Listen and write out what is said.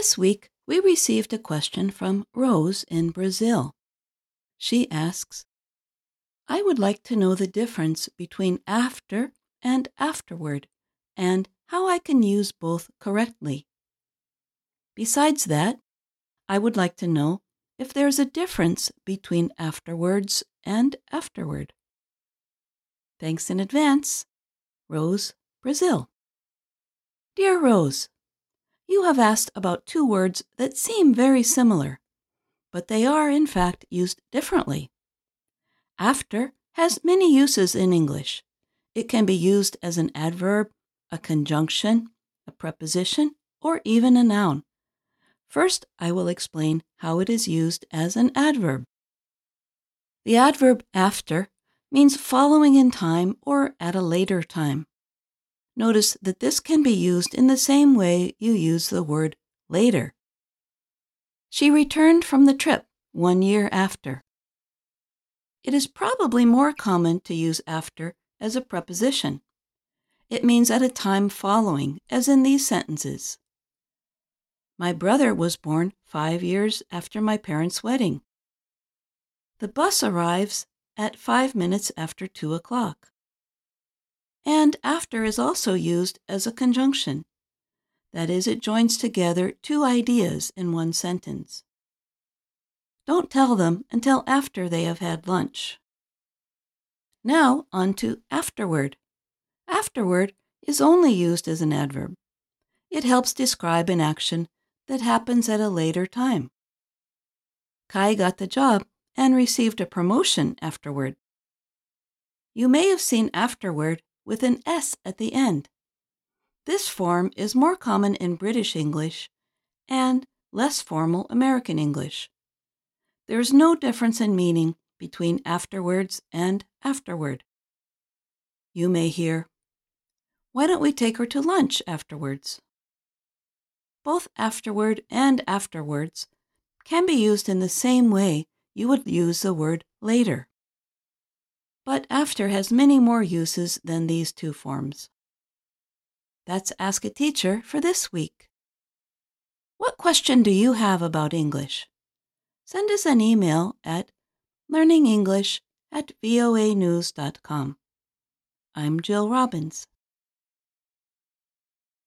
This week, we received a question from Rose in Brazil. She asks, I would like to know the difference between after and afterward, and how I can use both correctly. Besides that, I would like to know if there's a difference between afterwards and afterward. Thanks in advance. Rose, Brazil. Dear Rose, you have asked about two words that seem very similar, but they are in fact used differently. After has many uses in English. It can be used as an adverb, a conjunction, a preposition, or even a noun. First, I will explain how it is used as an adverb. The adverb after means following in time or at a later time. Notice that this can be used in the same way you use the word later. She returned from the trip one year after. It is probably more common to use after as a preposition. It means at a time following, as in these sentences. My brother was born five years after my parents' wedding. The bus arrives at five minutes after two o'clock. And after is also used as a conjunction. That is, it joins together two ideas in one sentence. Don't tell them until after they have had lunch. Now, on to afterward. Afterward is only used as an adverb. It helps describe an action that happens at a later time. Kai got the job and received a promotion afterward. You may have seen afterward with an S at the end. This form is more common in British English and less formal American English. There is no difference in meaning between afterwards and afterward. You may hear, Why don't we take her to lunch afterwards? both afterward and afterwards can be used in the same way you would use the word later. But after has many more uses than these two forms. That's Ask a Teacher for this week. What question do you have about English? Send us an email at learningenglish at voanews.com. I'm Jill Robbins.